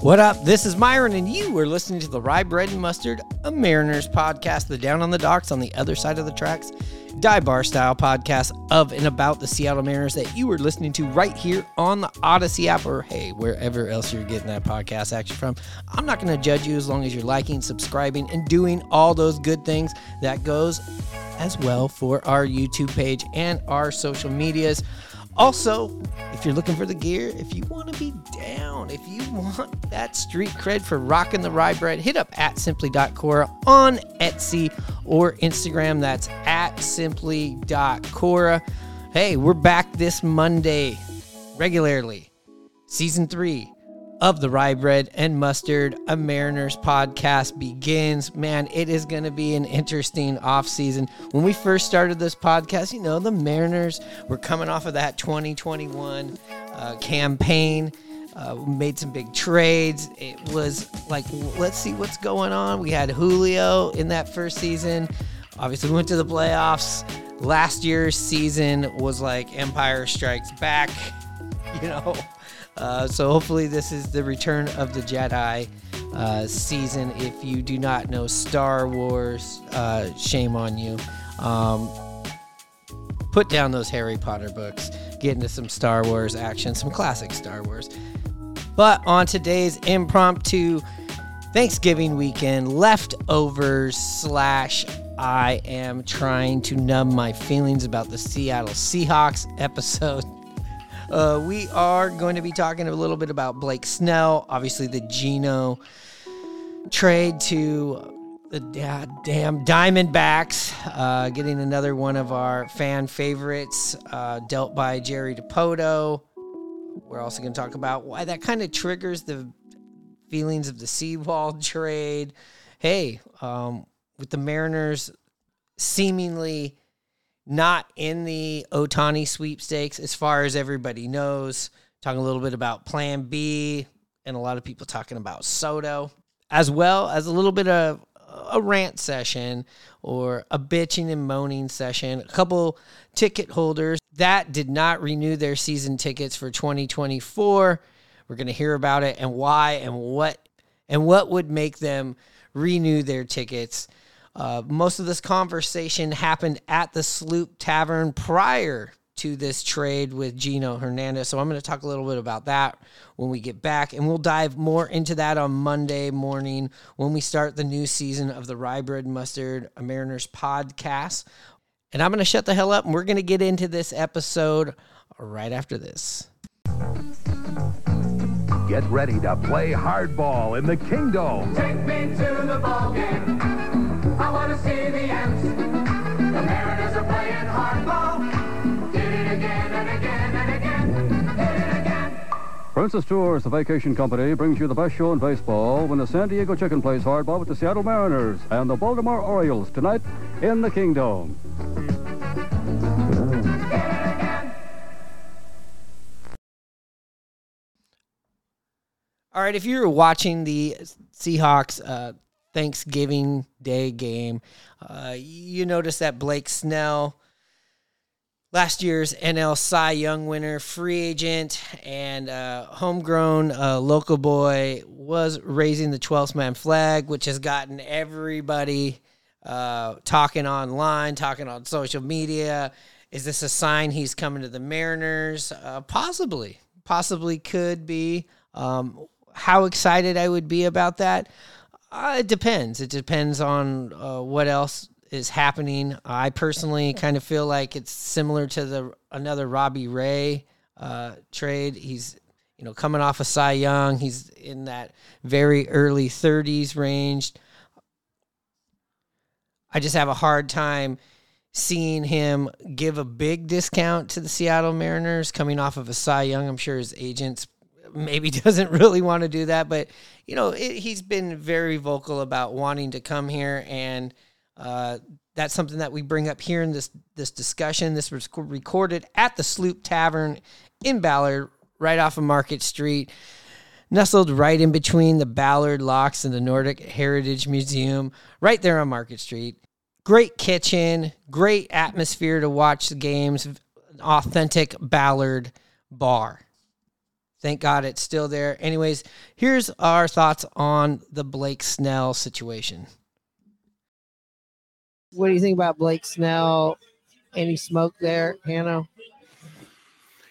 What up? This is Myron, and you are listening to the Rye Bread and Mustard, a Mariners podcast, the Down on the Docks on the other side of the tracks, dive bar style podcast of and about the Seattle Mariners that you are listening to right here on the Audacy app, or hey, wherever else you're getting that podcast action from. I'm not going to judge you as long as you're liking, subscribing, and doing all those good things. That goes as well for our YouTube page and our social medias. Also, if you're looking for the gear, if you want to be down, if you want that street cred for rocking the rye bread, hit up at simply.cora on Etsy or Instagram. That's at simply.cora. Hey, we're back this Monday regularly. Season three of the Rye Bread and Mustard, a Mariners podcast begins. Man, it is going to be an interesting off season. When we first started this podcast, you know, the Mariners were coming off of that 2021 uh, campaign. Uh, made some big trades. It was like, let's see what's going on. We had Julio in that first season. Obviously, we went to the playoffs. Last year's season was like Empire Strikes Back, you know. Uh, so hopefully this is the return of the Jedi uh, season. If you do not know Star Wars, uh, shame on you. Um, put down those Harry Potter books. Get into some Star Wars action, some classic Star Wars. But on today's impromptu Thanksgiving weekend leftovers slash I am trying to numb my feelings about the Seattle Seahawks episode. Uh, we are going to be talking a little bit about Blake Snell, obviously the Geno trade to the damn Diamondbacks, uh, getting another one of our fan favorites uh, dealt by Jerry Dipoto. We're also going to talk about why that kind of triggers the feelings of the Sewald trade. Hey, um, with the Mariners seemingly not in the Ohtani sweepstakes, as far as everybody knows. Talking a little bit about Plan B, and a lot of people talking about Soto, as well as a little bit of a rant session or a bitching and moaning session. A couple ticket holders that did not renew their season tickets for 2024. We're going to hear about it and why and what and what would make them renew their tickets. Uh, most of this conversation happened at the Sloop Tavern prior to this trade with Geno Hernandez. So I'm going to talk a little bit about that when we get back. And we'll dive more into that on Monday morning when we start the new season of the Rye Bread Mustard Mariners podcast. And I'm going to shut the hell up and we're going to get into this episode right after this. Get ready to play hardball in the Kingdome. Take me to the ball game. I want to see the M's. The Mariners are playing hardball. Did it again and again and again. Did it again. Princess Tours, the vacation company, brings you the best show in baseball when the San Diego Chicken plays hardball with the Seattle Mariners and the Baltimore Orioles tonight in the Kingdome. All right, if you were watching the Seahawks uh, Thanksgiving Day game, uh, you notice that Blake Snell, last year's NL Cy Young winner, free agent, and uh, homegrown uh, local boy, was raising the 12th man flag, which has gotten everybody uh, talking online, talking on social media. Is this a sign he's coming to the Mariners? Uh, possibly, possibly could be. Um, how excited I would be about that, uh, it depends. It depends on uh, what else is happening. I personally kind of feel like it's similar to the another Robbie Ray uh, trade. He's you know coming off of Cy Young. He's in that very early 30s range. I just have a hard time seeing him give a big discount to the Seattle Mariners coming off of a Cy Young. I'm sure his agents maybe doesn't really want to do that, but you know it, he's been very vocal about wanting to come here, and uh, that's something that we bring up here in this this discussion. This was recorded at the Sloop Tavern in Ballard, right off of Market Street. Nestled right in between the Ballard Locks and the Nordic Heritage Museum, right there on Market Street. Great kitchen, great atmosphere to watch the games, authentic Ballard bar. Thank God it's still there. Anyways, here's our thoughts on the Blake Snell situation. What do you think about Blake Snell? Any smoke there, Hannah?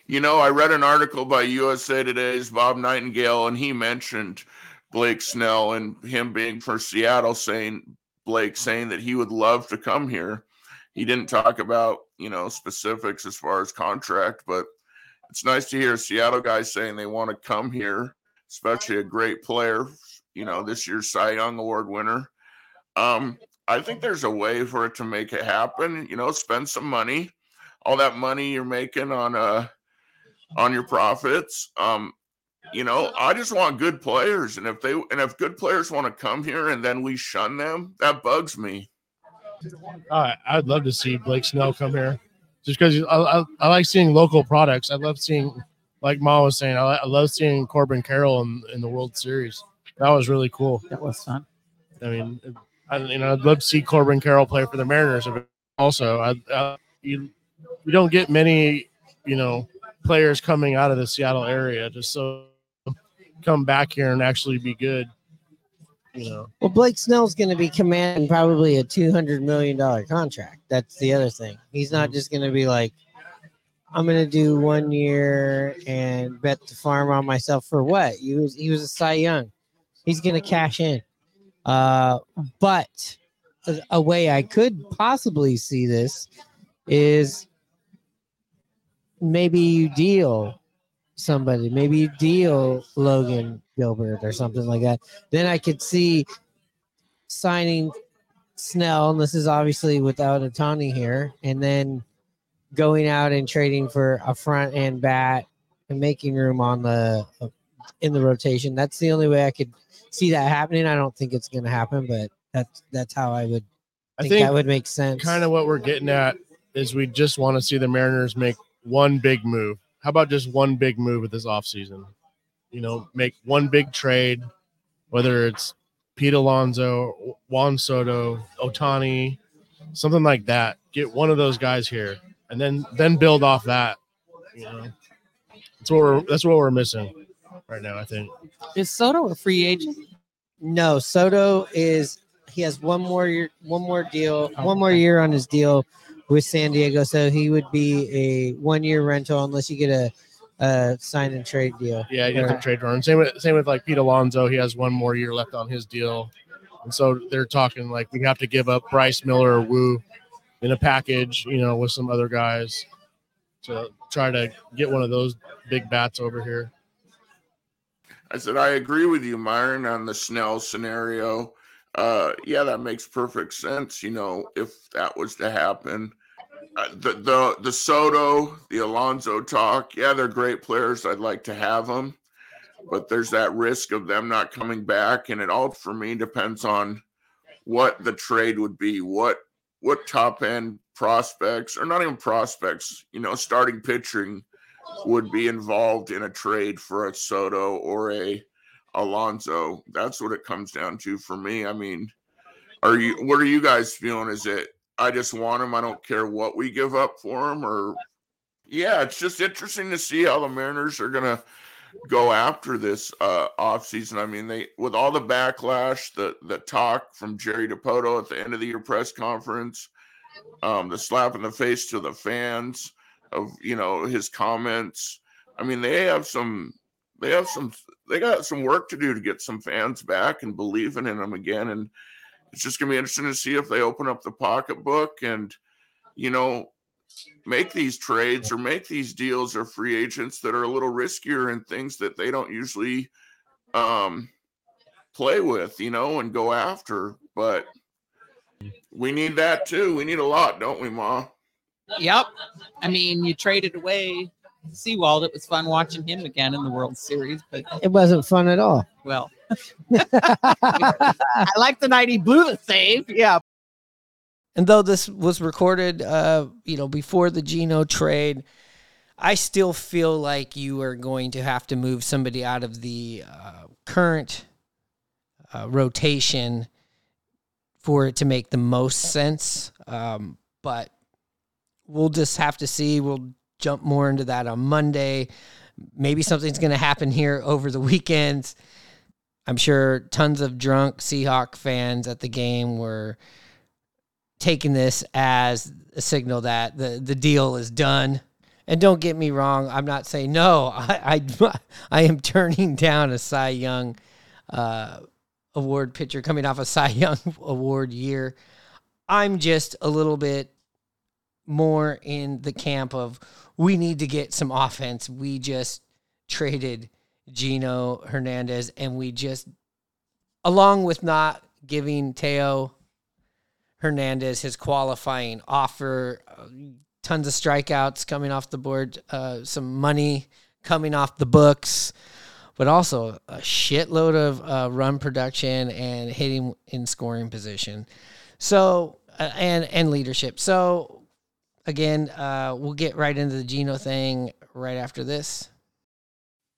You know, I read an article by USA Today's Bob Nightingale, and he mentioned Blake Snell and him being for Seattle, saying Blake saying that he would love to come here. He didn't talk about, you know, specifics as far as contract, but it's nice to hear Seattle guys saying they want to come here, especially a great player, you know, this year's Cy Young Award winner. Um, I think there's a way for it to make it happen. You know, spend some money, all that money you're making on uh on your profits. Um, you know, I just want good players, and if they and if good players want to come here and then we shun them, that bugs me. I'd love to see Blake Snell come here, just because I, I, I, like seeing local products. I love seeing, like Ma was saying, I, I love seeing Corbin Carroll in, in the World Series. That was really cool. That was fun. I mean, I, you know, I'd love to see Corbin Carroll play for the Mariners. Also, I, I you, you don't get many, you know, players coming out of the Seattle area just so come back here and actually be good. You know. Well, Blake Snell's going to be commanding probably a two hundred million dollar contract. That's the other thing. He's not just going to be like, I'm going to do one year and bet the farm on myself for what? He was he was a Cy Young. He's going to cash in. Uh, but a, a way I could possibly see this is maybe you deal somebody, maybe you deal Logan Gilbert or something like that. Then I could see signing Snell, and this is obviously without Ohtani here, and then going out and trading for a front end bat and making room on the in the rotation. That's the only way I could see that happening. I don't think it's going to happen, but that's that's how I would. Think I think that would make sense. Kind of what we're getting at is we just want to see the Mariners make one big move. How about just one big move at this offseason? You know, make one big trade, whether it's Pete Alonso, Juan Soto, Ohtani, something like that. Get one of those guys here, and then then build off that. You know, that's what we're that's what we're missing right now. I think. Is Soto a free agent? No, Soto is. He has one more year, one more deal, oh, one more year on his deal with San Diego. So he would be a one year rental unless you get a, a sign and trade deal. Yeah, you have to trade for him. Same with same with like Pete Alonso. He has one more year left on his deal. And so they're talking like we have to give up Bryce Miller or Woo in a package, you know, with some other guys to try to get one of those big bats over here. I said I agree with you, Myron, on the Snell scenario uh, yeah, that makes perfect sense. You know, if that was to happen, uh, the the the Soto, the Alonso talk, yeah, they're great players. I'd like to have them, but there's that risk of them not coming back, and it all for me depends on what the trade would be, what what top end prospects or not even prospects, you know, starting pitching would be involved in a trade for a Soto or a Alonso. That's what it comes down to for me. I mean, are you what are you guys feeling? Is it I just want him, I don't care what we give up for him, or yeah, it's just interesting to see how the Mariners are gonna go after this uh offseason. I mean, they with all the backlash, the the talk from Jerry Dipoto at the end of the year press conference, um, the slap in the face to the fans of you know his comments. I mean, they have some they have some they got some work to do to get some fans back and believing in them again. And it's just going to be interesting to see if they open up the pocketbook and, you know, make these trades or make these deals or free agents that are a little riskier and things that they don't usually um, play with, you know, and go after. But we need that too. We need a lot, don't we, Ma? Yep. I mean, you traded away Sewald. It was fun watching him again in the World Series, but It wasn't fun at all. well, I like the night he blew the save. Yeah. And though this was recorded, uh, you know, before the Geno trade, I still feel like you are going to have to move somebody out of the uh, current uh, rotation for it to make the most sense. Um, but we'll just have to see. We'll jump more into that on Monday. Maybe something's going to happen here over the weekend. I'm sure tons of drunk Seahawk fans at the game were taking this as a signal that the, the deal is done. And don't get me wrong, I'm not saying no. I I, I am turning down a Cy Young uh, award pitcher coming off a Cy Young award year. I'm just a little bit more in the camp of we need to get some offense. We just traded Geno Hernandez and we just along with not giving Teo Hernandez his qualifying offer, uh, tons of strikeouts coming off the board, uh, some money coming off the books, but also a shitload of uh, run production and hitting in scoring position. So uh, and and leadership. So again, uh, we'll get right into the Geno thing right after this.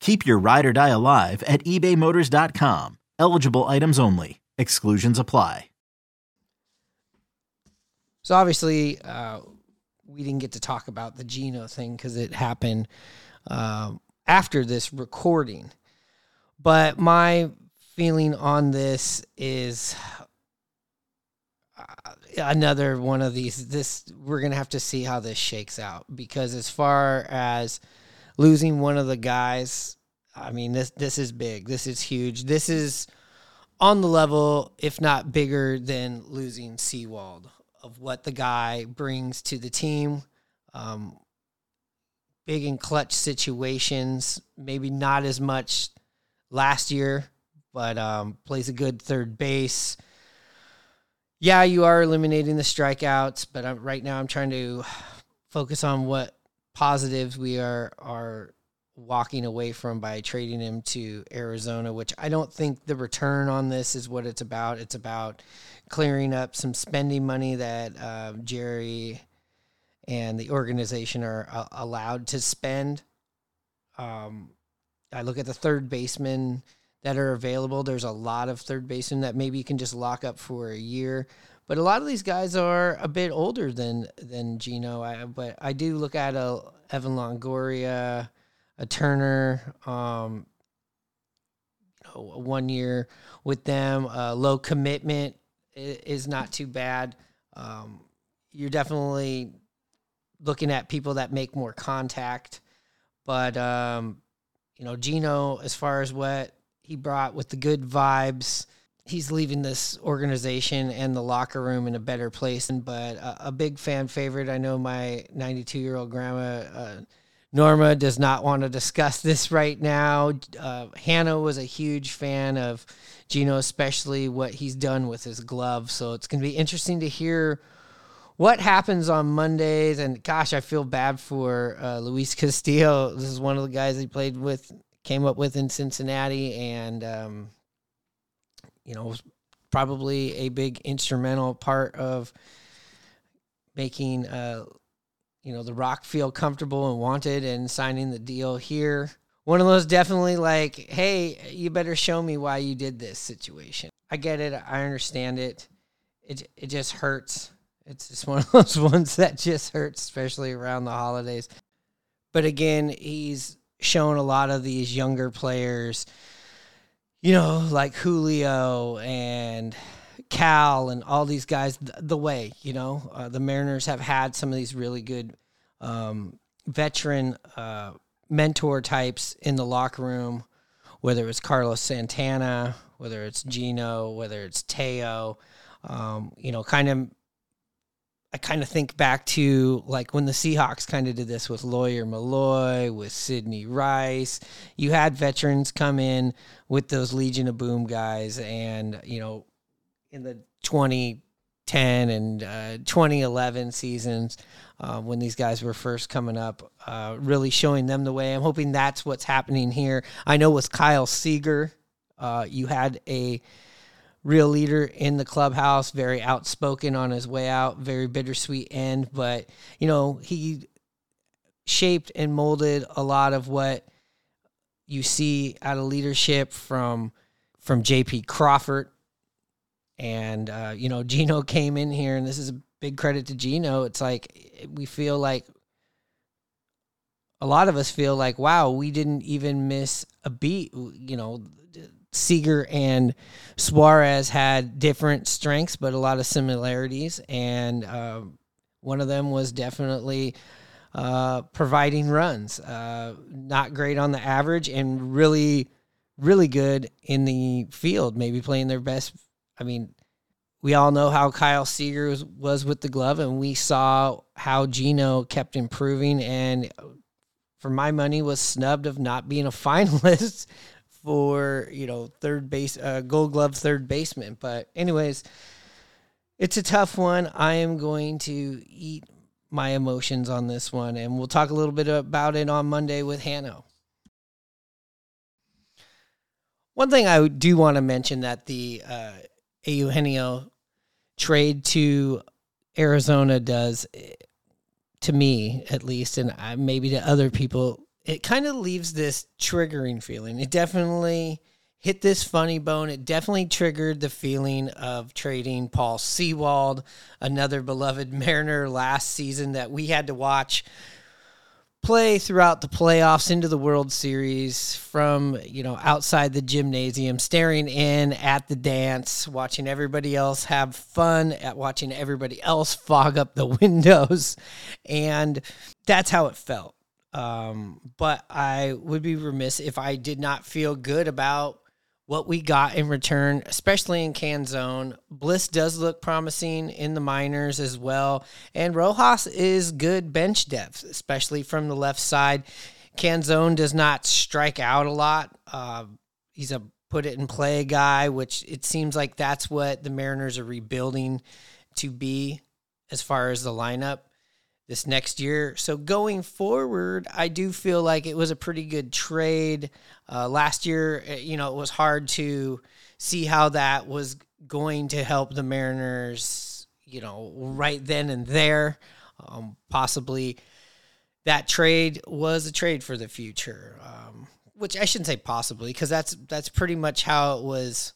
Keep your ride or die alive at ebaymotors.com. Eligible items only. Exclusions apply. So obviously, uh, we didn't get to talk about the Geno thing because it happened um, after this recording. But my feeling on this is uh, another one of these. This we're gonna have to see how this shakes out because as far as losing one of the guys, I mean this this is big. This is huge. This is on the level, if not bigger, than losing Sewald of what the guy brings to the team. Um, big and clutch situations, maybe not as much last year, but um, plays a good third base. Yeah, you are eliminating the strikeouts, but I'm, right now I'm trying to focus on what positives we are are walking away from by trading him to Arizona, which I don't think the return on this is what it's about. It's about clearing up some spending money that uh, Jerry and the organization are uh, allowed to spend. Um, I look at the third baseman that are available. There's a lot of third basemen that maybe you can just lock up for a year. But a lot of these guys are a bit older than than Geno. I, but I do look at a Evan Longoria, a Turner, um, one year with them. Uh, low commitment is not too bad. Um, you're definitely looking at people that make more contact, but um, you know, Geno, as far as what he brought with the good vibes, he's leaving this organization and the locker room in a better place. But a, a big fan favorite. I know my 92 year old grandma. Uh, Norma does not want to discuss this right now. Uh, Hannah was a huge fan of Geno, especially what he's done with his glove. So it's going to be interesting to hear what happens on Mondays. And gosh, I feel bad for uh, Luis Castillo. This is one of the guys he played with, came up with in Cincinnati, and um, you know, probably a big instrumental part of making uh, you know the Rock feel comfortable and wanted, and signing the deal here. One of those definitely like, hey, you better show me why you did this situation. I get it. I understand it. It it just hurts. It's just one of those ones that just hurts, especially around the holidays. But again, he's shown a lot of these younger players, you know, like Julio and Cal and all these guys, th- the way, you know, uh, the Mariners have had some of these really good um, veteran uh, mentor types in the locker room, whether it's Carlos Santana, whether it's Geno, whether it's Teo, um, you know, kind of I kind of think back to like when the Seahawks kind of did this with Lawyer Milloy, with Sidney Rice. You had veterans come in with those Legion of Boom guys, and you know, in the 2010 and uh, 2011 seasons, uh, when these guys were first coming up, uh, really showing them the way. I'm hoping that's what's happening here. I know with Kyle Seager, uh, you had a real leader in the clubhouse, very outspoken on his way out, very bittersweet end. But, you know, he shaped and molded a lot of what you see out of leadership from from JP Crawford. And uh, you know, Geno came in here, and this is a big credit to Geno. It's like we feel like a lot of us feel like, wow, we didn't even miss a beat. You know, Seager and Suarez had different strengths, but a lot of similarities. And uh, one of them was definitely uh, providing runs. Uh, not great on the average, and really, really good in the field. Maybe playing their best. I mean, we all know how Kyle Seager was, was with the glove, and we saw how Geno kept improving. And for my money, was snubbed of not being a finalist for you know third base uh, gold glove third baseman. But anyways it's a tough one. I am going to eat my emotions on this one and we'll talk a little bit about it on monday with hanno one thing i do want to mention that the uh, eugenio trade to arizona does eh, to me at least and I, maybe to other people it kind of leaves this triggering feeling. It definitely hit this funny bone. It definitely triggered the feeling of trading Paul Sewald, another beloved Mariner last season that we had to watch play throughout the playoffs into the World Series from, you know, outside the gymnasium, staring in at the dance, watching everybody else have fun, at watching everybody else fog up the windows. And that's how it felt. Um, but I would be remiss if I did not feel good about what we got in return, especially in Canzone. Bliss does look promising in the minors as well. And Rojas is good bench depth, especially from the left side. Canzone does not strike out a lot. Uh, he's a put it in play guy, which it seems like that's what the Mariners are rebuilding to be as far as the lineup this next year. So going forward, I do feel like it was a pretty good trade. Uh, last year, eh, you know, it was hard to see how that was going to help the Mariners, you know, right then and there. Um, possibly that trade was a trade for the future, um, which I shouldn't say possibly because that's that's pretty much how it was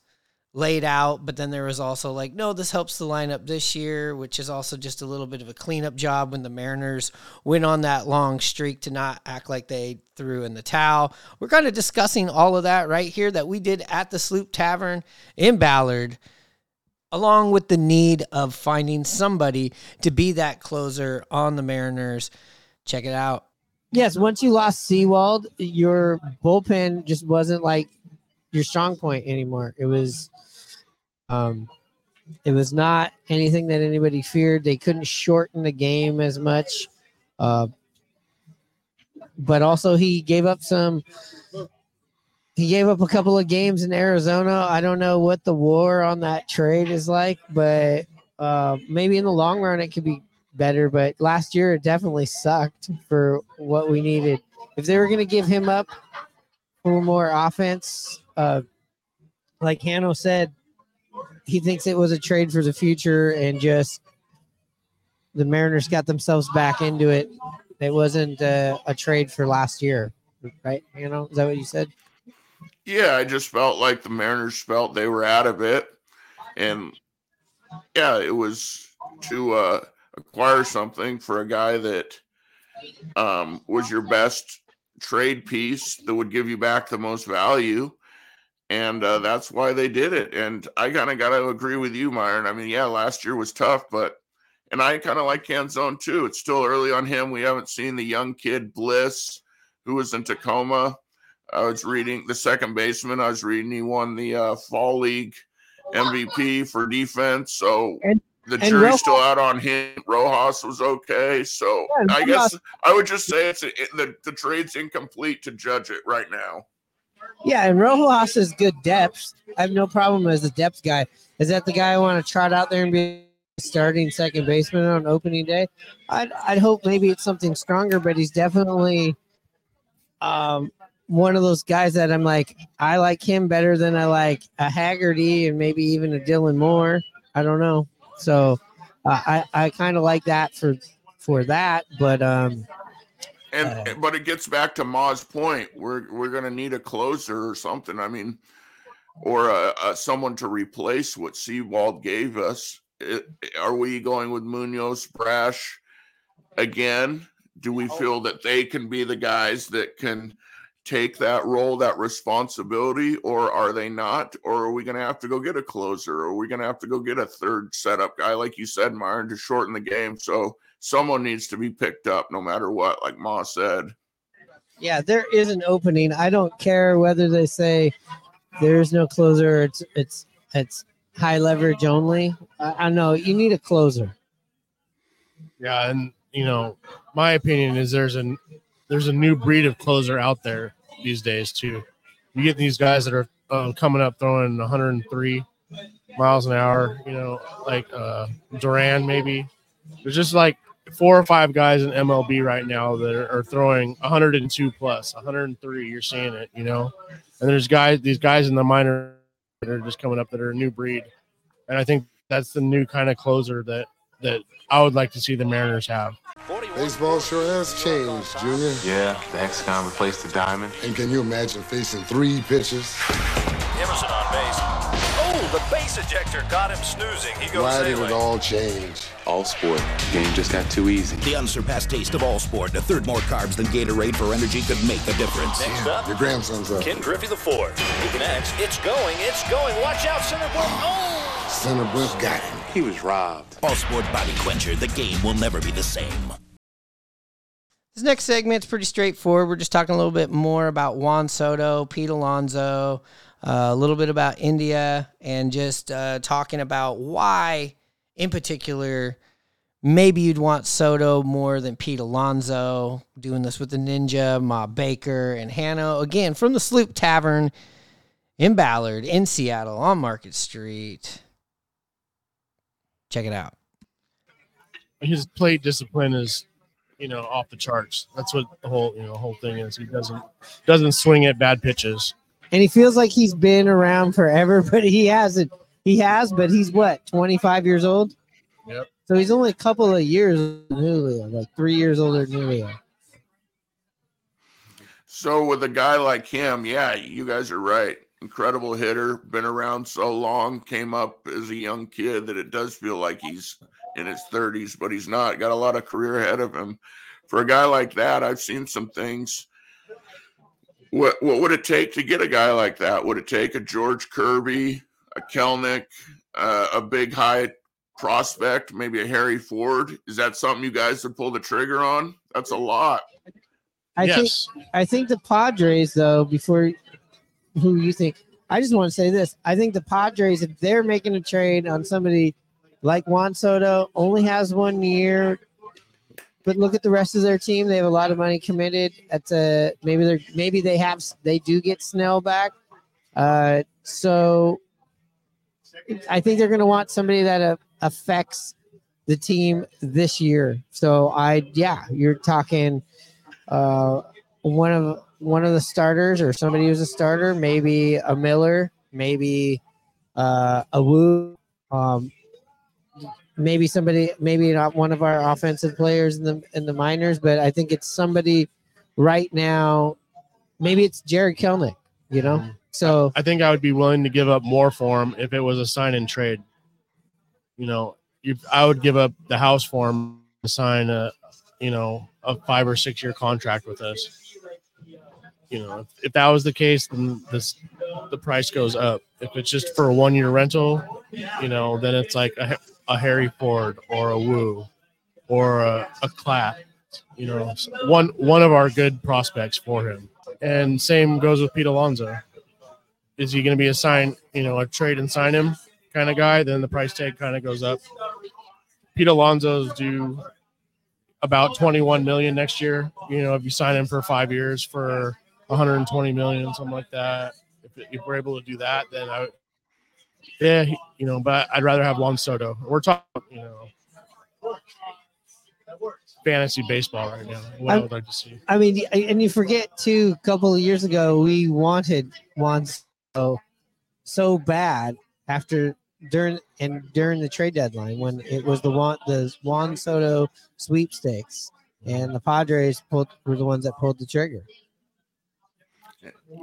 laid out, but then there was also like, no, this helps the lineup this year, which is also just a little bit of a cleanup job when the Mariners went on that long streak to not act like they threw in the towel. We're kind of discussing all of that right here that we did at the Sloop Tavern in Ballard, along with the need of finding somebody to be that closer on the Mariners. Check it out. Yes, once you lost Sewald, your bullpen just wasn't like your strong point anymore. It was um it was not anything that anybody feared. They couldn't shorten the game as much. Uh, but also he gave up some he gave up a couple of games in Arizona. I don't know what the war on that trade is like, but uh, maybe in the long run it could be better, but last year it definitely sucked for what we needed. If they were going to give him up for more offense, uh, like Hanno said, he thinks it was a trade for the future and just the Mariners got themselves back into it. It wasn't uh, a trade for last year, right? You know, is that what you said? Yeah, I just felt like the Mariners felt they were out of it. And yeah, it was to uh, acquire something for a guy that um, was your best trade piece that would give you back the most value. And uh, that's why they did it. And I kind of got to agree with you, Myron. I mean, yeah, last year was tough, but and I kind of like Canzone too. It's still early on him. We haven't seen the young kid Bliss, who was in Tacoma. I was reading the second baseman. I was reading he won the uh, fall league MVP for defense. So And- the and jury's Rojas- still out on him. Rojas was okay. So Yeah, I guess I would just say it's it, the the trade's incomplete to judge it right now. Yeah, and Rojas is good depth. I have no problem as a depth guy. Is that the guy I want to trot out there and be starting second baseman on opening day? I'd, I'd hope maybe it's something stronger, but he's definitely um, one of those guys that I'm like, I like him better than I like a Haggerty and maybe even a Dylan Moore. I don't know. So uh, I, I kind of like that for for that, but um, Uh-huh. And but it gets back to Ma's point. We're we're gonna need a closer or something. I mean, or a, a someone to replace what Sewald gave us. It, are we going with Munoz, Brash again? Do we oh. feel that they can be the guys that can take that role, that responsibility, or are they not? Or are we going to have to go get a closer? Or are we going to have to go get a third setup guy, like you said, Myron, to shorten the game? So someone needs to be picked up no matter what, like Ma said. yeah, there is an opening. I don't care whether they say there is no closer. It's it's it's high leverage only. I, I know you need a closer. Yeah, and you know, my opinion is there's a there's a new breed of closer out there these days too. You get these guys that are um, coming up throwing 103 miles an hour. You know, like uh, Duran maybe. There's just like four or five guys in MLB right now that are, are throwing 102 plus, 103. You're seeing it, you know. And there's guys, these guys in the minor that are just coming up that are a new breed, and I think that's the new kind of closer that that I would like to see the Mariners have. Baseball sure has changed, Junior. Yeah, the hexagon replaced the diamond. And can you imagine facing three pitches? Emerson on base. The base ejector got him snoozing. He goes Why did sailing. it all change? All sport. Game just got too easy. The unsurpassed taste of all sport. A third more carbs than Gatorade for energy could make a difference. Next up, Your grandson's up. Ken Griffey the fourth. He connects. It's going. It's going. Watch out, center point. Oh. oh! Center Brent got him. He was robbed. All sport body quencher. The game will never be the same. This next segment's pretty straightforward. We're just talking a little bit more about Juan Soto, Pete Alonso, a little bit about India, and just uh, talking about why, in particular, maybe you'd want Soto more than Pete Alonso. Doing this with the Ninja, Ma Baker, and Hanno. Again, from the Sloop Tavern in Ballard, in Seattle, on Market Street. Check it out. his plate discipline is you know off the charts that's what the whole you know whole thing is he doesn't doesn't swing at bad pitches And he feels like he's been around forever, but he hasn't. He has, but he's what, 25 years old? Yep. So he's only a couple of years Julio, like three years older than Julio. So with a guy like him, yeah, you guys are right. Incredible hitter, been around so long, came up as a young kid that it does feel like he's in his 30s, but he's not. Got a lot of career ahead of him. For a guy like that, I've seen some things. What what would it take to get a guy like that? Would it take a George Kirby, a Kelenic, uh, a big high prospect, maybe a Harry Ford? Is that something you guys would pull the trigger on? That's a lot. I Yes. think I think the Padres though, before who you think I just want to say this. I think the Padres, if they're making a trade on somebody like Juan Soto, only has one year. But look at the rest of their team. They have a lot of money committed. At a maybe they're maybe they have they do get Snell back. Uh, so I think they're going to want somebody that uh, affects the team this year. So I yeah, you're talking uh one of one of the starters or somebody who's a starter, maybe a Miller, maybe uh a Woo, um maybe somebody maybe not one of our offensive players in the in the minors, but I think it's somebody right now. Maybe it's Jarred Kelenic, you know. Mm. So I think I would be willing to give up more for him if it was a sign and trade. You know, if I would give up the house for him to sign a, you know, a five or six year contract with us. You know, if, if that was the case, then this the price goes up. If it's just for a one year rental, you know, then it's like a, a Harry Ford or a Woo or a, a Clap. You know, one one of our good prospects for him. And same goes with Pete Alonso. Is he going to be a sign, you know, a trade and sign him kind of guy? Then the price tag kind of goes up. Pete Alonso's due about 21 million next year. You know, if you sign him for five years for 120 million, something like that. If, if we're able to do that, then I, would- yeah, you know, but I'd rather have Juan Soto. We're talking, you know, fantasy baseball right now. What I, I'm- would like to see. I mean, and you forget too. A couple of years ago, we wanted Juan Soto so bad after during and during the trade deadline when it was the Juan the Juan Soto sweepstakes, and the Padres pulled were the ones that pulled the trigger.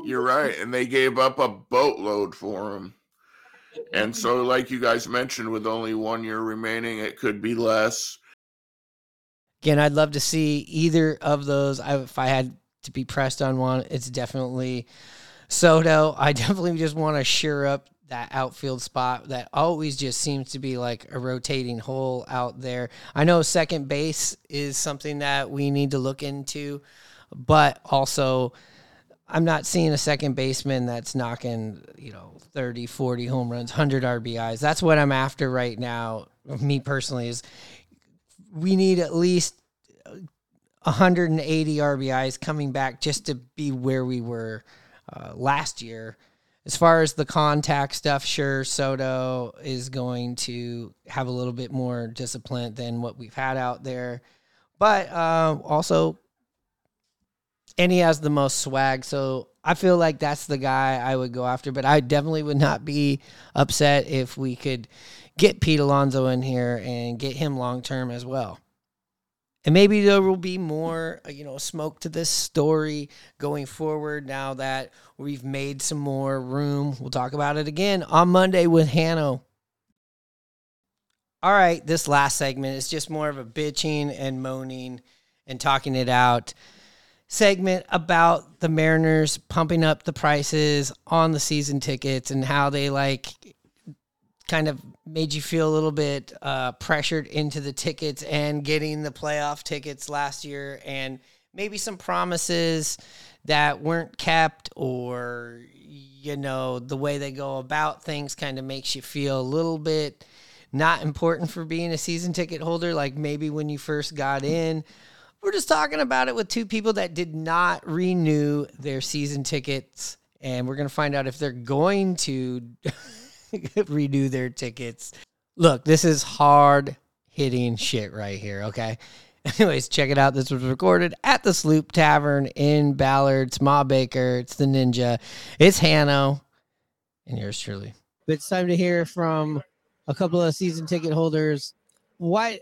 You're right, and they gave up a boatload for him. And so, like you guys mentioned, with only one year remaining, it could be less. Again, I'd love to see either of those. I, if I had to be pressed on one, it's definitely Soto. I definitely just want to shore up that outfield spot that always just seems to be like a rotating hole out there. I know second base is something that we need to look into, but also I'm not seeing a second baseman that's knocking, you know, 30, 40 home runs, 100 RBIs. That's what I'm after right now. Me personally is we need at least 180 RBIs coming back just to be where we were uh, last year. As far as the contact stuff, sure, Soto is going to have a little bit more discipline than what we've had out there. But uh, also, and he has the most swag. So I feel like that's the guy I would go after. But I definitely would not be upset if we could get Pete Alonso in here and get him long term as well. And maybe there will be more, uh, you know, smoke to this story going forward now that we've made some more room. We'll talk about it again on Monday with Hanno. All right, this last segment is just more of a bitching and moaning and talking it out segment about the Mariners pumping up the prices on the season tickets and how they like kind of made you feel a little bit uh, pressured into the tickets and getting the playoff tickets last year and maybe some promises that weren't kept or you know the way they go about things kind of makes you feel a little bit not important for being a season ticket holder. Like maybe when you first got in we're just talking about it with two people that did not renew their season tickets and we're going to find out if they're going to renew their tickets. Look, this is hard hitting shit right here, okay? Anyways, check it out. This was recorded at the Sloop Tavern in Ballard. It's Ma Baker. It's the Ninja. It's Hanno. And yours truly. It's time to hear from a couple of season ticket holders. Why,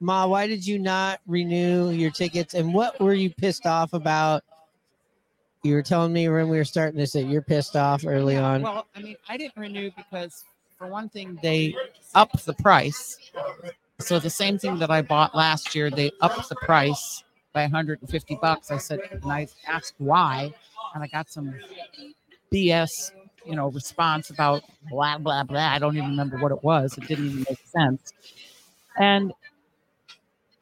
Ma? Why did you not renew your tickets? And what were you pissed off about? You were telling me when we were starting this that you're pissed off early Yeah, on. Well, I mean, I didn't renew because, for one thing, they upped the price. So the same thing that I bought last year, they upped the price by 150 bucks. I said, and I asked why, and I got some BS, you know, response about blah blah blah. I don't even remember what it was. It didn't even make sense. And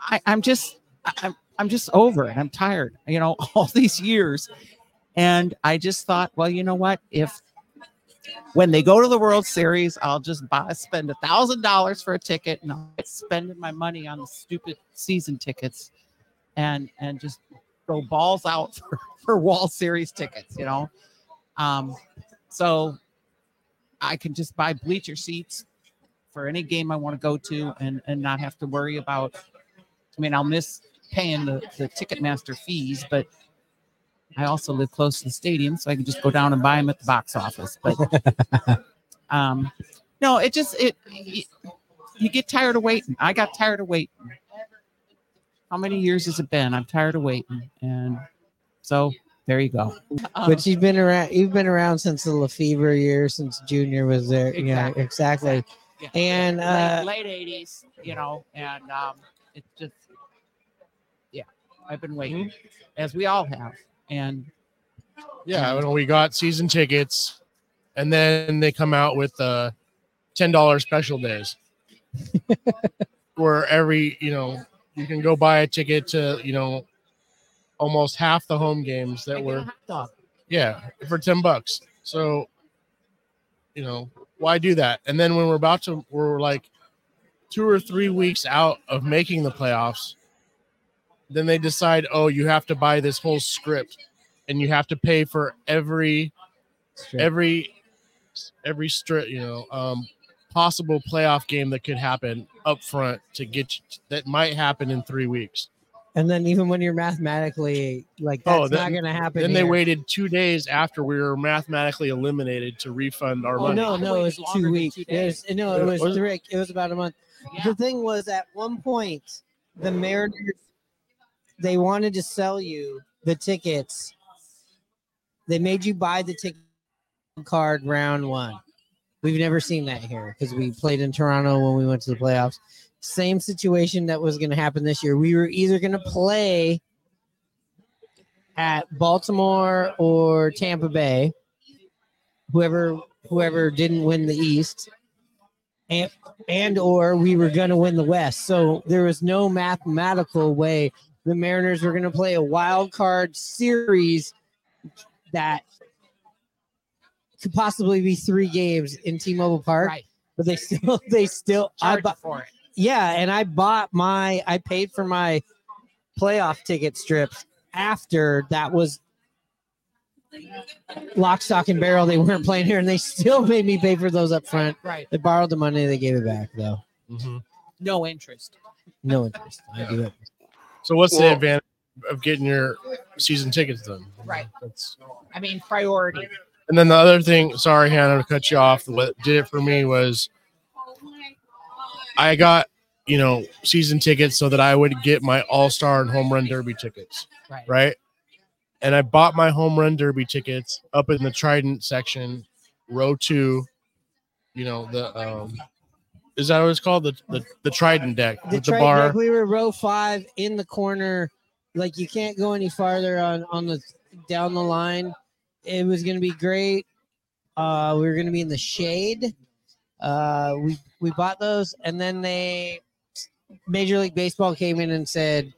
I, I'm just, I'm, I'm just over it. I'm tired. You know, all these years, and I just thought, well, you know what? If when they go to the World Series, I'll just buy spend a thousand dollars for a ticket, and I'll spending my money on the stupid season tickets, and and just go balls out for, for World Series tickets. You know, um, so I can just buy bleacher seats for any game I want to go to and and not have to worry about. I mean, I'll miss paying the the Ticketmaster fees, but I also live close to the stadium, so I can just go down and buy them at the box office. But um, no, it just it, it you get tired of waiting. I got tired of waiting. How many years has it been? I'm tired of waiting, and so there you go. Um, but you've been around. You've been around since the Lefebvre year, since Junior was there. Yeah, exactly. Yeah. And uh, late eighties, you know, and um, it's just yeah, I've been waiting, mm-hmm. as we all have, and Yeah, when we got season tickets, and then they come out with the ten dollars special days, where every you know you can go buy a ticket to you know almost half the home games that were yeah for ten bucks. So you know why do that? And then when we're about to we're like two or three weeks out of making the playoffs, then they decide oh you have to buy this whole script and you have to pay for every every every strip you know um possible playoff game that could happen up front to get you, that might happen in three weeks and then even when you're mathematically like that's oh then, not going to happen. then they waited two days after we were mathematically eliminated to refund our Oh money no, no, it was two weeks. It was, no, it was was three. It was about a month. The thing was, at one point, the Mariners they wanted to sell you the tickets. They made you buy the ticket card round one. We've never seen that here because we played in Toronto when we went to the playoffs. Same situation that was going to happen this year. We were either going to play at Baltimore or Tampa Bay, whoever whoever didn't win the East, and and or we were going to win the West. So there was no mathematical way the Mariners were going to play a wild card series that could possibly be three games in T-Mobile Park. Right. But they still they still I bought for it. yeah, and I bought my I paid for my playoff ticket strips after that was lock, stock, and barrel. They weren't playing here, and they still made me pay for those up front. Right. They borrowed the money, they gave it back though. Mm-hmm. No interest. No interest. I do it. So what's the advantage of getting your season tickets then Right. That's, I mean, priority. and then the other thing sorry hannah to cut you off what did it for me was i got you know season tickets so that i would get my all-star and home run derby tickets Right. right and i bought my home run derby tickets up in the trident section row two you know the um is that what it's called the the, the trident deck The with the bar deck, we were row five in the corner. Like you can't go any farther on on the down the line. It was gonna be great. Uh, we were gonna be in the shade. Uh, we we bought those, and then they Major League Baseball came in and said,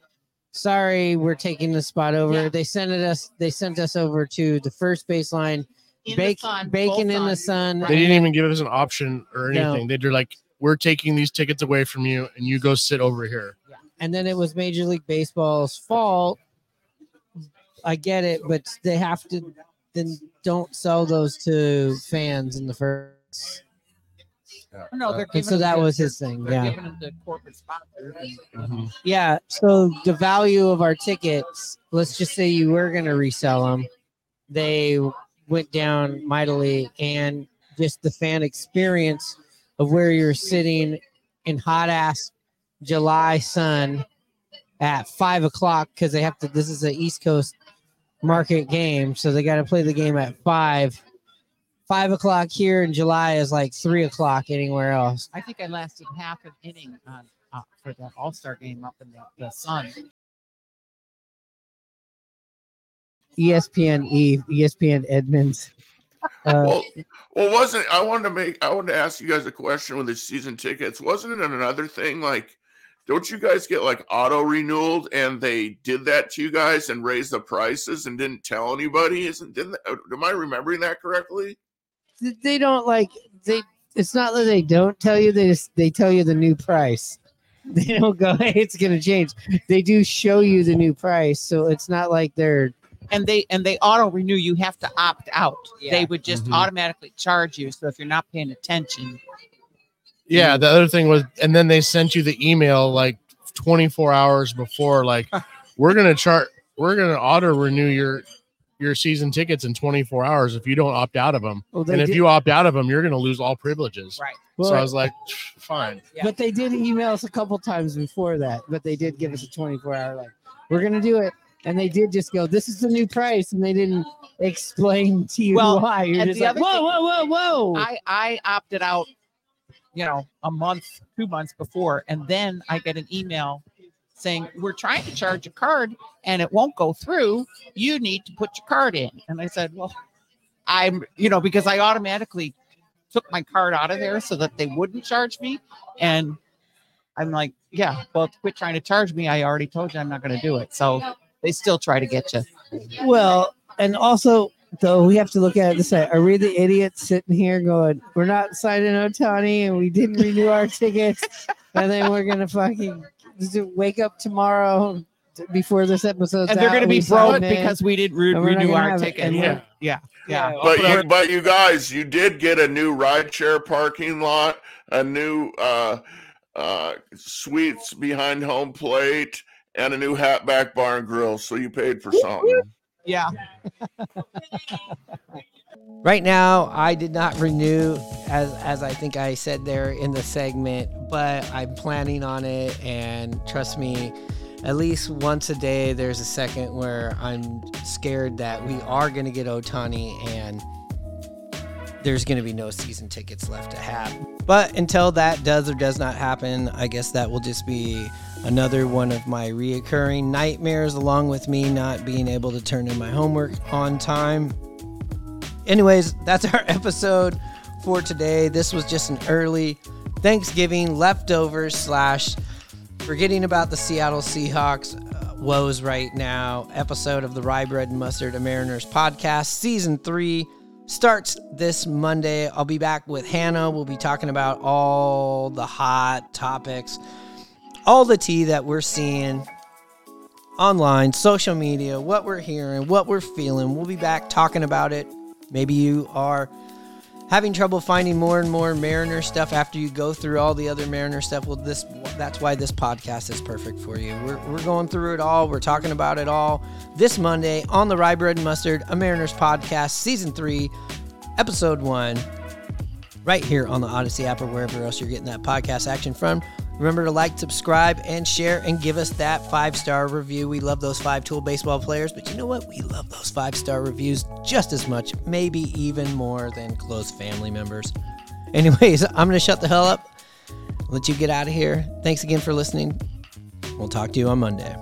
"Sorry, we're taking the spot over." They sent us. They sent us over to the first baseline, In the bake, sun, bacon full in the sun. sun. they didn't even give us an option or No. anything they're like we're taking these tickets away from you and you go sit over here and then it was Major League Baseball's fault. I get it, but they have to then don't sell those to fans in the first. No, they're And so that was his thing. Yeah, giving them to corporate sponsors. and- mm-hmm. yeah. So the value of our tickets, let's just say you were going to resell them, they went down mightily, and just the fan experience of where you're sitting in hot ass July sun at five o'clock because they have to. This is a East Coast market game, so they got to play the game at five. Five o'clock here in July is like three o'clock anywhere else. I think I lasted half an inning on uh, for that All Star game up in the, the sun. ESPN Eve, ESPN Edmonds. Uh, well, well, wasn't I wanted to make I wanted to ask you guys a question with the season tickets. Wasn't it another thing like? Don't you guys get like auto renewed and they did that to you guys and raised the prices and didn't tell anybody? Isn't didn't am I remembering that correctly? they don't like they. It's not that they don't tell you; they just they tell you the new price. They don't go, "Hey, it's gonna change." They do show you the new price, so it's not like they're and they and they auto renew. You have to opt out. They would just Mhm. automatically charge you. So if you're not paying attention, Yeah, the other thing was, and then they sent you the email like 24 hours before, like, we're gonna chart, we're gonna auto renew your your season tickets in 24 hours if you don't opt out of them. Well, they and if you opt out of them, you're gonna lose all privileges. Right. so Well- I was like, fine. But they did email us a couple times before that. But they did give us a 24 hour like, we're gonna do it. And they did just go, this is the new price, and they didn't explain to you Well, why. You're just like, whoa, whoa, whoa, whoa. I I opted out, you know, a month, two months before, and then I get an email saying we're trying to charge a card and it won't go through. You need to put your card in. And I said, well, I'm, you know, because I automatically took my card out of there so that they wouldn't charge me, and I'm like, yeah, well, quit trying to charge me. I already told you I'm not going to do it. So they still try to get you. Well, and also though we have to look at it this way: Are we the idiots sitting here going, "We're not signing Ohtani, and we didn't renew our tickets," and then we're gonna fucking wake up tomorrow before this episode, and they're going to be broke because we didn't re- renew our ticket. Yeah. Yeah, yeah. But you, but you guys, you did get a new rideshare parking lot, a new uh, uh, suites behind home plate, and a new Hatback bar and grill. So you paid for something. Yeah. Right now, I did not renew, as as I think I said there in the segment, but I'm planning on it. And trust me, at least once a day, there's a second where I'm scared that we are going to get Ohtani and there's going to be no season tickets left to have. But until that does or does not happen, I guess that will just be another one of my reoccurring nightmares, along with me not being able to turn in my homework on time. Anyways, that's our episode for today. This was just an early Thanksgiving leftovers slash forgetting about the Seattle Seahawks uh, woes right now episode of the Rye Bread and Mustard of Mariners podcast. Season three starts this Monday. I'll be back with Hannah. We'll be talking about all the hot topics, all the tea that we're seeing online, social media, what we're hearing, what we're feeling. We'll be back talking about it. Maybe you are having trouble finding more and more Mariner stuff after you go through all the other Mariner stuff. Well, this that's why this podcast is perfect for you. We're, we're going through it all. We're talking about it all this Monday on the Rye Bread and Mustard, a Mariners podcast, season three, episode one, right here on the Audacy app or wherever else you're getting that podcast action from. Remember to like, subscribe, and share, and give us that five star review. We love those five tool baseball players, but you know what? We love those five star reviews just as much, maybe even more than close family members. Anyways, I'm going to shut the hell up, let you get out of here. Thanks again for listening. We'll talk to you on Monday.